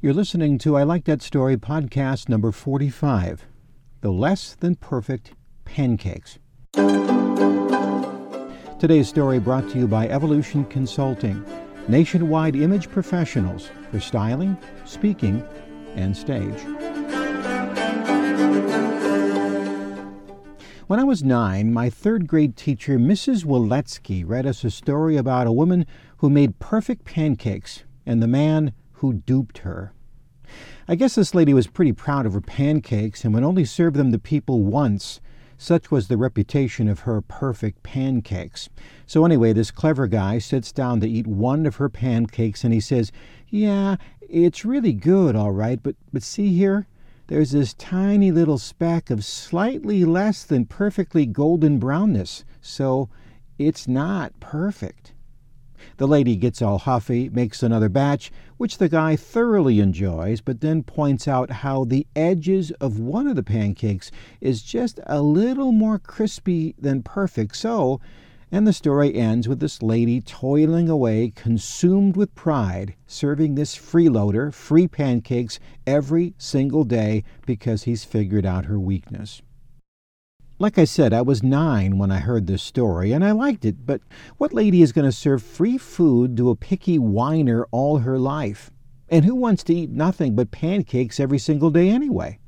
You're listening to I Like That Story podcast number 45 The Less Than Perfect Pancakes. Today's story brought to you by Evolution Consulting, nationwide image professionals for styling, speaking, and stage. When I was nine, my third grade teacher, Mrs. Waletsky, read us a story about a woman who made perfect pancakes and the man who duped her. I guess this lady was pretty proud of her pancakes and would only serve them to people once. Such was the reputation of her perfect pancakes. So, anyway, this clever guy sits down to eat one of her pancakes and he says, Yeah, it's really good, all right, but, but see here? There's this tiny little speck of slightly less than perfectly golden brownness, so it's not perfect. The lady gets all huffy, makes another batch, which the guy thoroughly enjoys, but then points out how the edges of one of the pancakes is just a little more crispy than perfect. So, and the story ends with this lady toiling away, consumed with pride, serving this freeloader free pancakes every single day because he's figured out her weakness. Like I said, I was nine when I heard this story, and I liked it, but what lady is going to serve free food to a picky whiner all her life? And who wants to eat nothing but pancakes every single day anyway?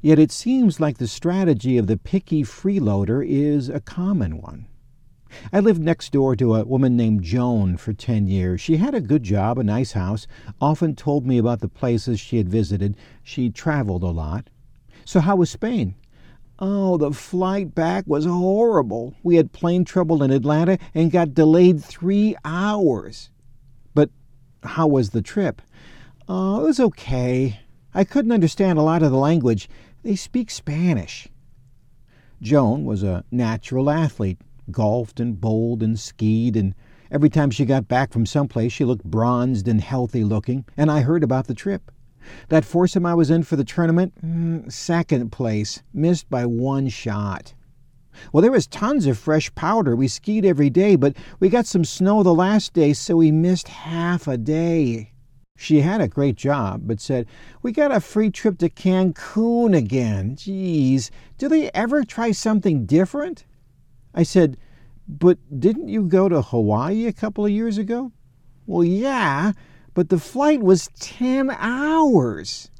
Yet it seems like the strategy of the picky freeloader is a common one. I lived next door to a woman named Joan for 10 years. She had a good job, a nice house, often told me about the places she had visited. She traveled a lot. So, how was Spain? Oh, the flight back was horrible. We had plane trouble in Atlanta and got delayed three hours. But how was the trip? Oh, it was okay. I couldn't understand a lot of the language. They speak Spanish. Joan was a natural athlete, golfed and bowled and skied, and every time she got back from someplace she looked bronzed and healthy looking, and I heard about the trip. That foursome I was in for the tournament, mm, second place, missed by one shot. Well, there was tons of fresh powder. We skied every day, but we got some snow the last day, so we missed half a day. She had a great job, but said, We got a free trip to Cancun again. Geez, do they ever try something different? I said, But didn't you go to Hawaii a couple of years ago? Well, yeah, but the flight was 10 hours.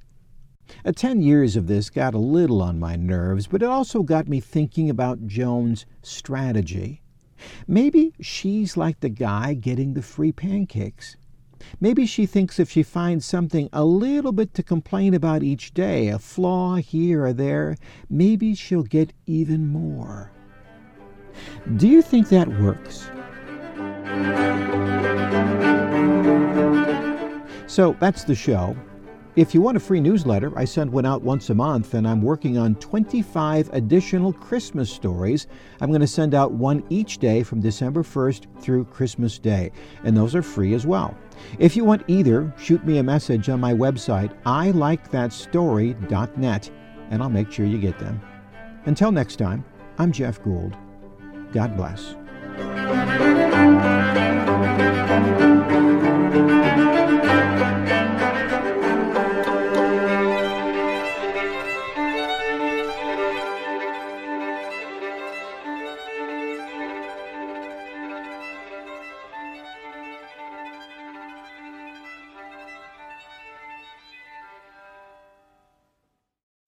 Uh, 10 years of this got a little on my nerves, but it also got me thinking about Joan's strategy. Maybe she's like the guy getting the free pancakes. Maybe she thinks if she finds something a little bit to complain about each day, a flaw here or there, maybe she'll get even more. Do you think that works? So that's the show. If you want a free newsletter, I send one out once a month, and I'm working on 25 additional Christmas stories. I'm going to send out one each day from December 1st through Christmas Day, and those are free as well. If you want either, shoot me a message on my website, ilikethatstory.net, and I'll make sure you get them. Until next time, I'm Jeff Gould. God bless.